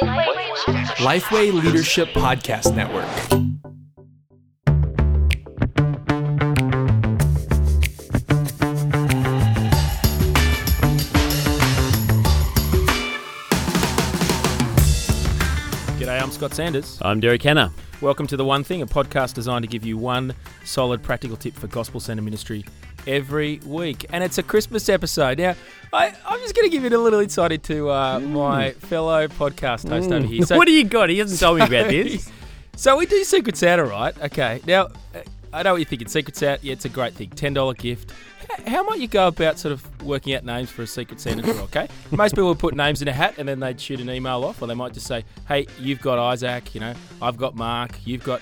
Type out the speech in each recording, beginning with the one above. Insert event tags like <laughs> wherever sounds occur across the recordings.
Lifeway Leadership Podcast Network. G'day, I'm Scott Sanders. I'm Derek Hanna. Welcome to The One Thing, a podcast designed to give you one solid practical tip for Gospel Centre Ministry every week. And it's a Christmas episode. Now, I, I'm just going to give you a little insight into uh, my fellow podcast host over here. So, <laughs> what do you got? He hasn't told me about <laughs> this. So we do Secret Santa, right? Okay. Now, uh, I know what you're thinking. Secret Santa, yeah, it's a great thing. $10 gift. How might you go about sort of working out names for a Secret Santa draw, <laughs> okay? Most people would put names in a hat and then they'd shoot an email off, or they might just say, hey, you've got Isaac, you know, I've got Mark, you've got.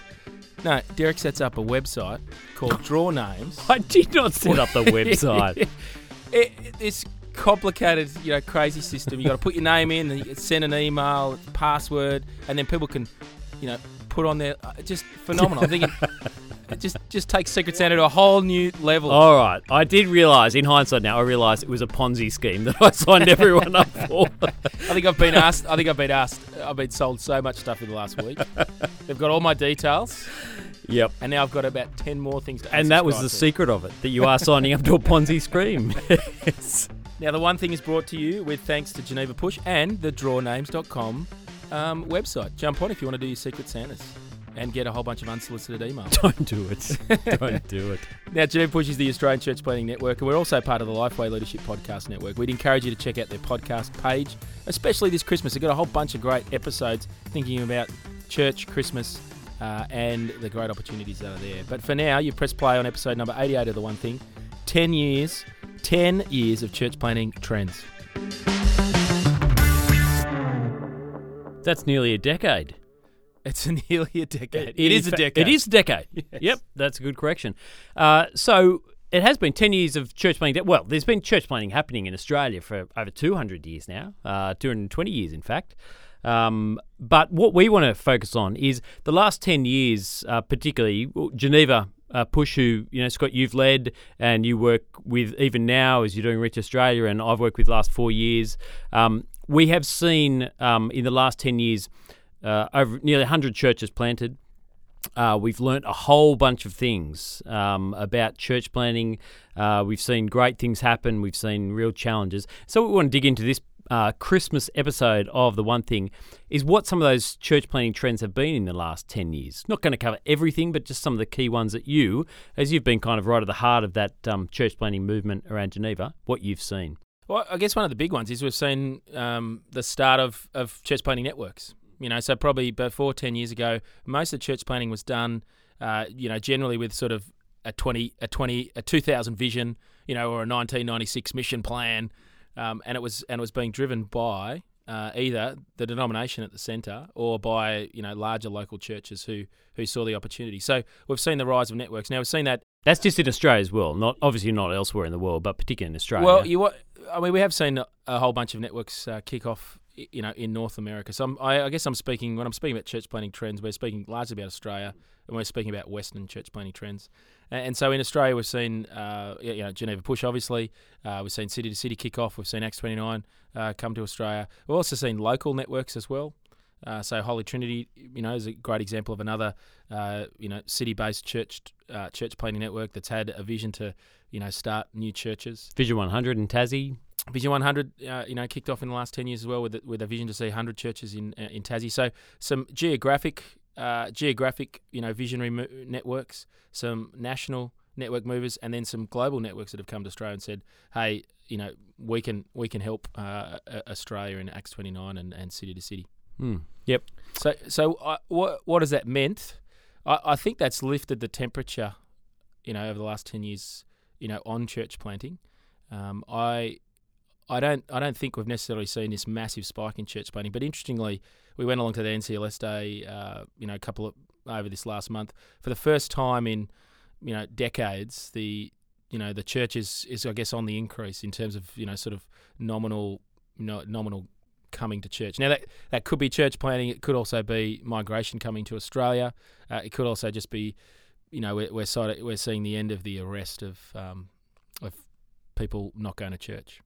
No, Derek sets up a website called <laughs> Draw Names. I did not set up the <laughs> website. <laughs> it, it- this complicated, you know, crazy system. You got to put your name in, and you send an email, password, and then people can, you know, put on their. Uh, just phenomenal. I'm thinking, it <laughs> just just takes Secret Santa to a whole new level. All right. I did realise, in hindsight now, I realised it was a Ponzi scheme <laughs> that I signed everyone up for. I think I've been asked. I think I've been asked. I've been sold so much stuff in the last week. They've got all my details, yep. and now I've got about ten more things to. And that was the to. secret of it, that you are signing up to a Ponzi scheme. Yes. <laughs> Now, the one thing is brought to you with thanks to Geneva Push and the drawnames.com um, website. Jump on if you want to do your Secret Santas and get a whole bunch of unsolicited emails. <laughs> Don't do it. Don't do it. Now, Geneva Push is the Australian Church Planting Network, and we're also part of the Lifeway Leadership Podcast Network. We'd encourage you to check out their podcast page, especially this Christmas. They've got a whole bunch of great episodes thinking about church, Christmas, uh, and the great opportunities that are there. But for now, you press play on episode number 88 of The One Thing 10 years, 10 years of church planting trends. That's nearly a decade. It's <laughs> nearly a decade. In it is a decade. It is a decade. <laughs> Yes. Yep, that's a good correction. Uh, so it has been 10 years of church planting. Well, there's been church planting happening in Australia for over 200 years now, uh, 220 years, in fact. Um, but what we want to focus on is the last 10 years, uh, particularly Geneva. Uh, push who you know Scott you've led and you work with even now as you're doing Reach Australia and I've worked with the last four years. Um, we have seen um, in the last ten years uh, over nearly 100 churches planted. Uh, we've learnt a whole bunch of things um, about church planting. Uh, we've seen great things happen. We've seen real challenges. So, we want to dig into this uh, Christmas episode of The One Thing is what some of those church planting trends have been in the last 10 years. Not going to cover everything, but just some of the key ones that you, as you've been kind of right at the heart of that um, church planting movement around Geneva, what you've seen. Well, I guess one of the big ones is we've seen um, the start of, of church planting networks. You know, so probably before 10 years ago, most of the church planting was done, uh, you know, generally with sort of a 20, a 20, a 2000 vision, you know, or a 1996 mission plan. Um, and it was and it was being driven by uh, either the denomination at the centre or by you know larger local churches who who saw the opportunity. So we've seen the rise of networks. Now we've seen that That's just in Australia as well, not obviously not elsewhere in the world, but particularly in Australia. Well, you I mean, we have seen a- whole bunch of networks uh, kick off, you know, in North America. So I, I guess I'm speaking when I'm speaking about church planting trends. We're speaking largely about Australia, and we're speaking about Western church planting trends. And, and so in Australia, we've seen, uh, you know, Geneva Push, obviously. Uh, we've seen City to City kick off. We've seen Acts 29 uh, come to Australia. We've also seen local networks as well. Uh, so Holy Trinity, you know, is a great example of another, uh, you know, city-based church uh, church planting network that's had a vision to, you know, start new churches. Vision 100 in Tassie. Vision 100, uh, you know, kicked off in the last 10 years as well with a, with a vision to see 100 churches in uh, in Tassie. So some geographic, uh, geographic, you know, visionary mo- networks, some national network movers, and then some global networks that have come to Australia and said, hey, you know, we can we can help uh, uh, Australia in Acts 29 and, and city to city. Hmm. Yep. So so uh, what what has that meant? I, I think that's lifted the temperature, you know, over the last 10 years, you know, on church planting. Um, I I don't I don't think we've necessarily seen this massive spike in church planting, but interestingly, we went along to the NCLS day, uh, you know, a couple of over this last month for the first time in you know decades. The you know the church is, is I guess on the increase in terms of you know sort of nominal you know, nominal coming to church. Now that that could be church planting. It could also be migration coming to Australia. Uh, it could also just be you know we're we're, sort of, we're seeing the end of the arrest of um, of people not going to church.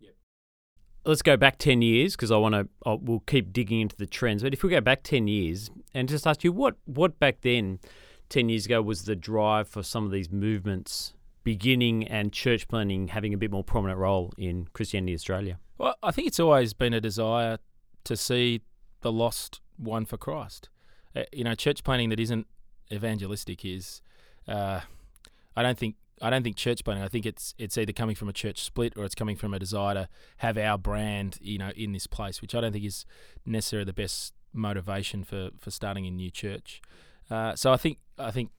Let's go back 10 years because I want to, we'll keep digging into the trends. But if we go back 10 years and just ask you, what, what back then, 10 years ago, was the drive for some of these movements beginning and church planting having a bit more prominent role in Christianity Australia? Well, I think it's always been a desire to see the lost won for Christ. Uh, you know, church planting that isn't evangelistic is, uh, I don't think I don't think church planting. I think it's it's either coming from a church split or it's coming from a desire to have our brand, you know, in this place, which I don't think is necessarily the best motivation for, for starting a new church. Uh, so I think I think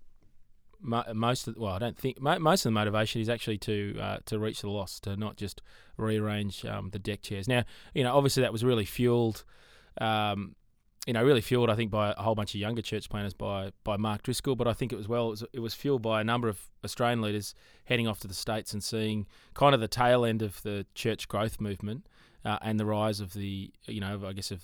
mo- most of well, I don't think mo- most of the motivation is actually to uh, to reach the lost, to not just rearrange um, the deck chairs. Now, you know, obviously that was really fueled. Um, you know, really fueled, I think, by a whole bunch of younger church planters, by by Mark Driscoll. But I think it was well, it was, it was fueled by a number of Australian leaders heading off to the states and seeing kind of the tail end of the church growth movement uh, and the rise of the, you know, I guess of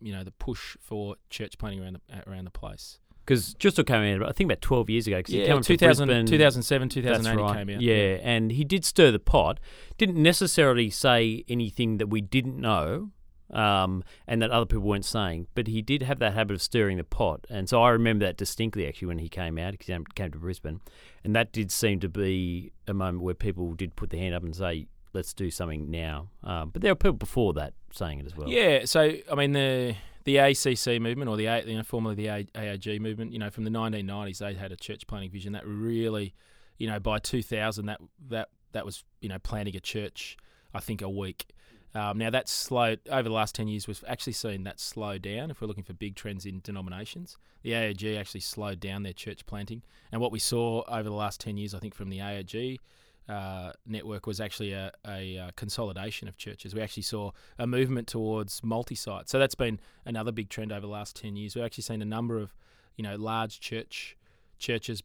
you know the push for church planting around the, around the place. Because Driscoll came in, I think about 12 years ago. Cause Yeah, he came 2000, Brisbane. 2007, 2008 That's right. he came out. Yeah, and he did stir the pot. Didn't necessarily say anything that we didn't know, um, and that other people weren't saying. But he did have that habit of stirring the pot, and so I remember that distinctly actually when he came out. He came to Brisbane, and that did seem to be a moment where people did put their hand up and say, "Let's do something now." Um, but there were people before that saying it as well. Yeah, so I mean the the ACC movement or the you know formerly the AOG movement, you know, from the 1990s they had a church planting vision that really, you know, by 2000 that that that was you know planting a church, I think a week. Um, now that's slow over the last 10 years. We've actually seen that slow down. If we're looking for big trends in denominations, the AOG actually slowed down their church planting. And what we saw over the last 10 years, I think, from the AOG uh, network was actually a, a, uh consolidation of churches. We actually saw a movement towards multi-site. So that's been another big trend over the last ten years. We've actually seen a number of, you know, large church churches,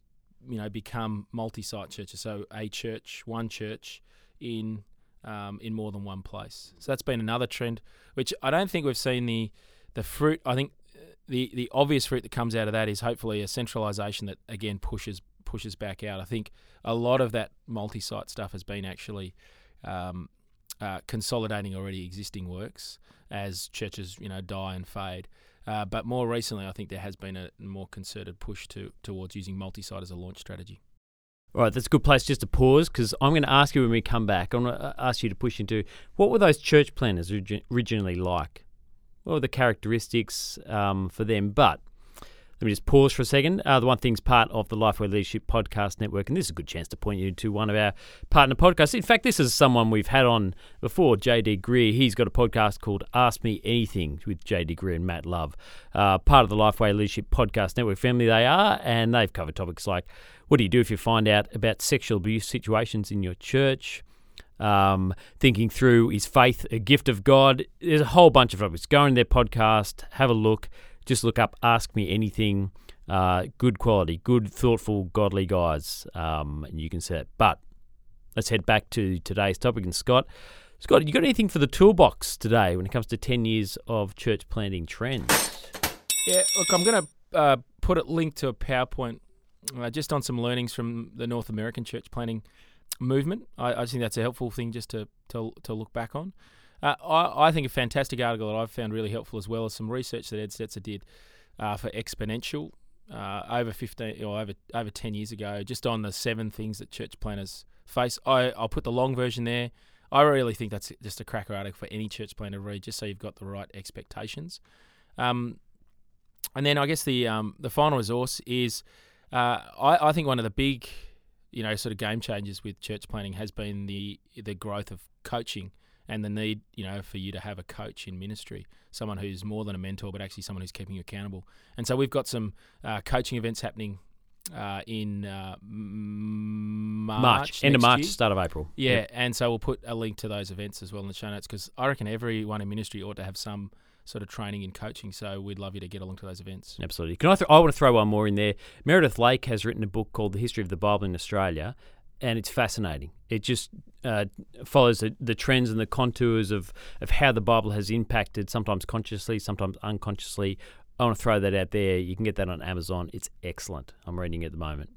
you know, become multi-site churches. So a church, one church in um, in more than one place. So that's been another trend, which I don't think we've seen the the fruit. I think the the obvious fruit that comes out of that is hopefully a centralisation that again pushes pushes back out. I think a lot of that multi-site stuff has been actually um, uh, consolidating already existing works as churches you know die and fade. Uh, but more recently, I think there has been a more concerted push to towards using multi-site as a launch strategy. All right, that's a good place just to pause because I'm going to ask you when we come back. I'm going to ask you to push into what were those church planters originally like? What were the characteristics um, for them? But let me just pause for a second. Uh, the One Thing's part of the Lifeway Leadership Podcast Network, and this is a good chance to point you to one of our partner podcasts. In fact, this is someone we've had on before, JD Greear. He's got a podcast called Ask Me Anything with JD Greear and Matt Love. Uh, part of the Lifeway Leadership Podcast Network family they are, and they've covered topics like what do you do if you find out about sexual abuse situations in your church? Um, thinking through is faith a gift of God? There's a whole bunch of topics. Go on their podcast, have a look. Just look up Ask Me Anything. Uh, good quality, good, thoughtful, godly guys, um, and you can see it. But let's head back to today's topic. And Scott, Scott, you got anything for the toolbox today when it comes to 10 years of church planting trends? Yeah, look, I'm going to uh, put a link to a PowerPoint uh, just on some learnings from the North American church planting movement. I, I just think that's a helpful thing just to to, to look back on. Uh, I, I think a fantastic article that I've found really helpful as well as some research that Ed Stetzer did uh, for Exponential uh, over 15 or over over 10 years ago, just on the seven things that church planters face. I, I'll put the long version there. I really think that's just a cracker article for any church planter to read, just so you've got the right expectations. Um, and then I guess the um, the final resource is uh, I, I think one of the big you know sort of game changers with church planting has been the the growth of coaching and the need you know for you to have a coach in ministry someone who's more than a mentor but actually someone who's keeping you accountable and so we've got some uh, coaching events happening uh, in uh, March, March, end of March, year. start of April. Yeah, Yep. and so we'll put a link to those events as well in the show notes because I reckon everyone in ministry ought to have some sort of training and coaching. So we'd love you to get along to those events. Absolutely. Can I? Th- I want to throw one more in there. Meredith Lake has written a book called "The History of the Bible in Australia," and it's fascinating. It just uh, follows the, the trends and the contours of of how the Bible has impacted, sometimes consciously, sometimes unconsciously. I want to throw that out there. You can get that on Amazon. It's excellent. I'm reading it at the moment.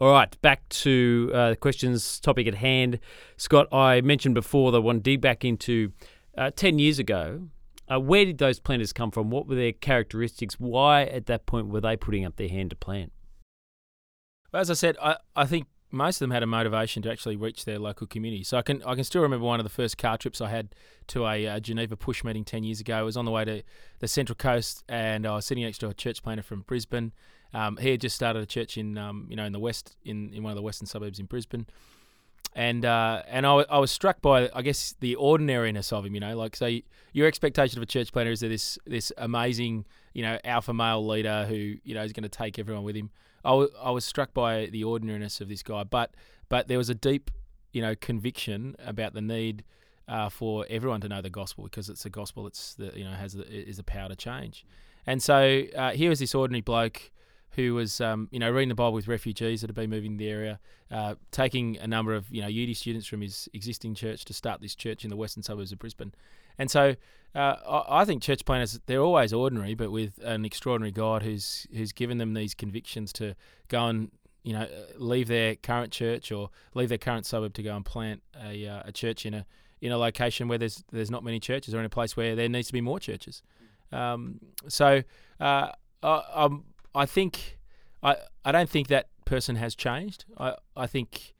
All right, back to uh, the questions topic at hand. Scott, I mentioned before that I want to dig back into uh, 10 years ago, uh, where did those planters come from? What were their characteristics? Why, at that point, were they putting up their hand to plant? As I said, I, I think most of them had a motivation to actually reach their local community. So I can I can still remember one of the first car trips I had to a uh, Geneva push meeting ten years ago. I was on the way to the Central Coast, and I was sitting next to a church planter from Brisbane. Um, he had just started a church in um, you know in the west in, in one of the western suburbs in Brisbane, and uh, and I, I was struck by I guess the ordinariness of him. You know, like so your expectation of a church planter is that this this amazing you know alpha male leader who you know is going to take everyone with him. I, w- I was struck by the ordinariness of this guy, but but there was a deep, you know, conviction about the need uh, for everyone to know the gospel because it's the gospel that's the you know has the, is the power to change, and so uh, here was this ordinary bloke who was um, you know reading the Bible with refugees that had been moving to the area, uh, taking a number of you know UD students from his existing church to start this church in the western suburbs of Brisbane, and so uh, I, I think church planters they're always ordinary, but with an extraordinary God who's who's given them these convictions to go and you know leave their current church or leave their current suburb to go and plant a, uh, a church in a in a location where there's there's not many churches or in a place where there needs to be more churches. Um, so uh, I, I'm I think I I don't think that person has changed. I I think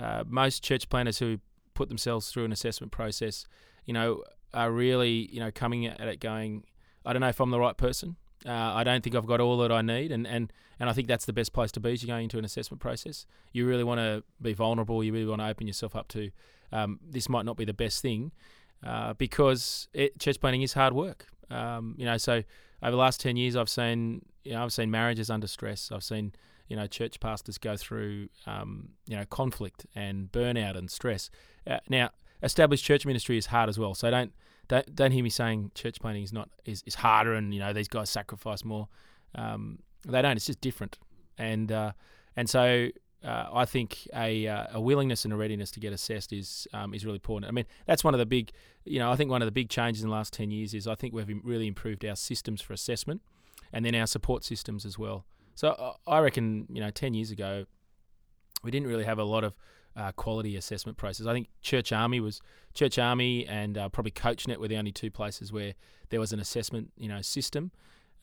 uh, most church planters who put themselves through an assessment process, you know, are really you know coming at it going, I don't know if I'm the right person. Uh, I don't think I've got all that I need, and, and, and I think that's the best place to be as you're going into an assessment process. You really want to be vulnerable. You really want to open yourself up to um, this might not be the best thing uh, because it, church planting is hard work. Um, you know, so over the last ten years, I've seen you know I've seen marriages under stress. I've seen you know church pastors go through um, you know conflict and burnout and stress. Uh, now, established church ministry is hard as well. So don't don't don't hear me saying church planting is not is, is harder and you know these guys sacrifice more. Um, they don't. It's just different. And uh, and so uh, I think a, uh, a willingness and a readiness to get assessed is um, is really important. I mean, that's one of the big, you know, I think one of the big changes in the last ten years is I think we've really improved our systems for assessment, and then our support systems as well. So uh, I reckon, you know, ten years ago, we didn't really have a lot of uh, quality assessment process. I think Church Army was Church Army and uh, probably CoachNet were the only two places where there was an assessment, you know, system.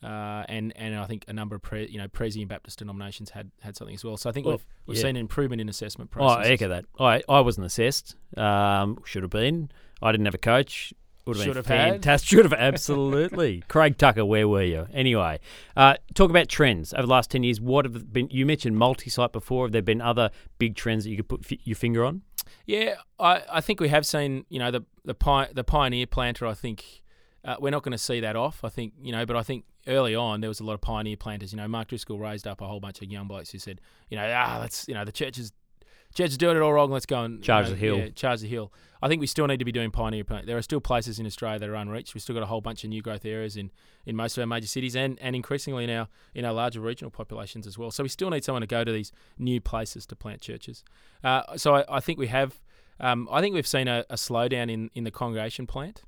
Uh, and and I think a number of pre, you know Prezi and Baptist denominations had, had something as well. So I think Well, we've we've yeah. seen an improvement in assessment process. Oh. I echo that. I, I wasn't assessed. Um, should have been. I didn't have a coach. Would have Should been have had. <laughs> Should have absolutely. Craig Tucker, where were you? Anyway, uh, talk about trends over the last ten years. What have been? You mentioned multi-site before. Have there been other big trends that you could put fi- your finger on? Yeah, I, I think we have seen you know the the pi- the pioneer planter. I think uh, we're not going to see that off. I think you know, but I think early on there was a lot of pioneer planters. You know, Mark Driscoll raised up a whole bunch of young blokes who said, you know, ah, let's you know the church is church is doing it all wrong. Let's go and you Charge know, the hill. Yeah, charge the hill. I think we still need to be doing pioneer plant. There are still places in Australia that are unreached. We've still got a whole bunch of new growth areas in, in most of our major cities and, and increasingly in our in our larger regional populations as well. So we still need someone to go to these new places to plant churches. Uh, so I, I think we have. Um, I think we've seen a, a slowdown in, in the congregation plant.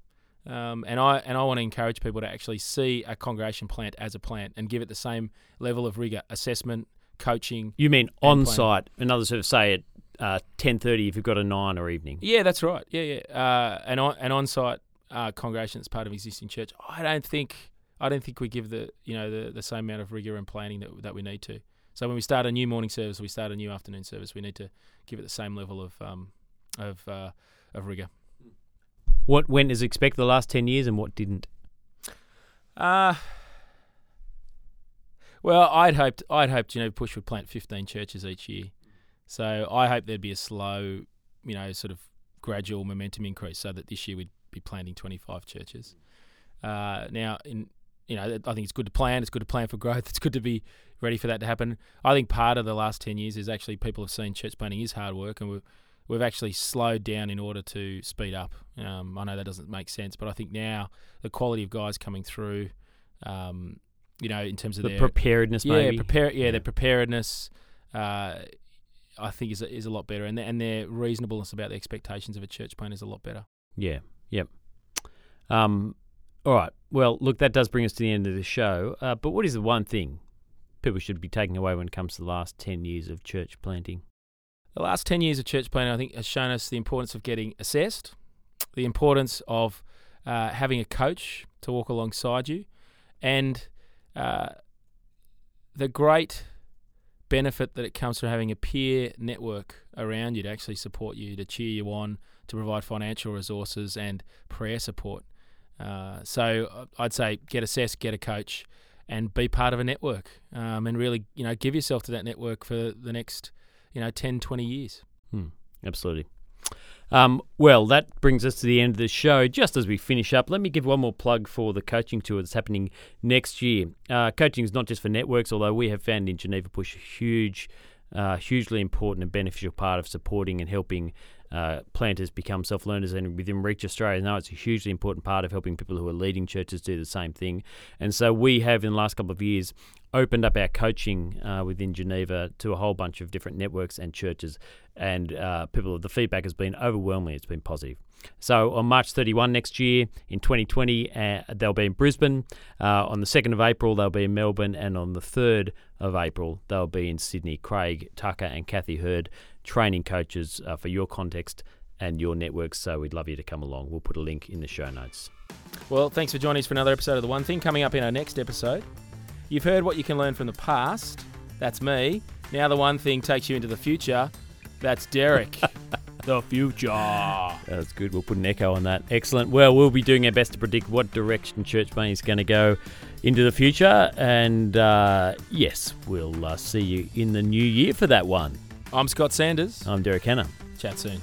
Um, and I and I want to encourage people to actually see a congregation plant as a plant and give it the same level of rigor, assessment, coaching. You mean And on site? Another sort of say at uh, ten thirty if you've got a nine or evening. Yeah, that's right. Yeah, yeah. Uh, an on, an on-site uh, congregation that's part of existing church. I don't think I don't think we give the you know the, the same amount of rigor and planning that that we need to. So when we start a new morning service, we start a new afternoon service. We need to give it the same level of um, of uh, of rigor. What went as expected the last ten years, and what didn't? Uh well, I'd hoped I'd hoped you know Push would plant 15 churches each year, so I hope there'd be a slow, you know, sort of gradual momentum increase, so that this year we'd be planting 25 churches. Uh, now, in you know, I think it's good to plan. It's good to plan for growth. <laughs> It's good to be ready for that to happen. I think part of the last 10 years is actually people have seen church planting is hard work, and we've we've actually slowed down in order to speed up. Um, I know that doesn't make sense, but I think now the quality of guys coming through, um, you know, in terms of The their preparedness, yeah, maybe. prepare, yeah, Yeah. their preparedness, uh, I think is a, is a lot better, and their, and their reasonableness about the expectations of a church plan is a lot better. Yeah. Yep. Um. All right. Well, look, that does bring us to the end of the show. Uh, but what is the one thing people should be taking away when it comes to the last ten years of church planting? The last 10 years of church planting, I think, has shown us the importance of getting assessed, the importance of uh, having a coach to walk alongside you, and uh, the great benefit that it comes from having a peer network around you to actually support you, to cheer you on, to provide financial resources and prayer support. Uh, so uh, I'd say get assessed, get a coach, and be part of a network, um, and really you know give yourself to that network for the next you know 10, 20 years. Hmm, absolutely. Um, well, that brings us to the end of the show. Just as we finish up, let me give one more plug for the coaching tour that's happening next year. Uh, coaching is not just for networks, although we have found in Geneva Push a huge, uh, hugely important and beneficial part of supporting and helping uh, planters become self learners. And within Reach Australia, now it's a hugely important part of helping people who are leading churches do the same thing. And so we have, in the last couple of years, opened up our coaching uh, within Geneva to a whole bunch of different networks and churches, and uh, people. The feedback has been overwhelmingly. It's been positive. So on March 31 next year, in 2020, uh, they'll be in Brisbane. Uh, on the 2nd of April, they'll be in Melbourne, and on the 3rd of April, they'll be in Sydney. Craig Tucker and Kathy Hurd, training coaches uh, for your context and your networks. So we'd love you to come along. We'll put a link in the show notes. Well, thanks for joining us for another episode of The One Thing. Coming up in our next episode, you've heard what you can learn from the past. That's me. Now, The One Thing takes you into the future. That's Derek. <laughs> the future. That's good. We'll put an echo on that. Excellent. Well, we'll be doing our best to predict what direction church money is going to go into the future. And uh, yes, we'll uh, see you in the new year for that one. I'm Scott Sanders. I'm Derek Hanna. Chat soon.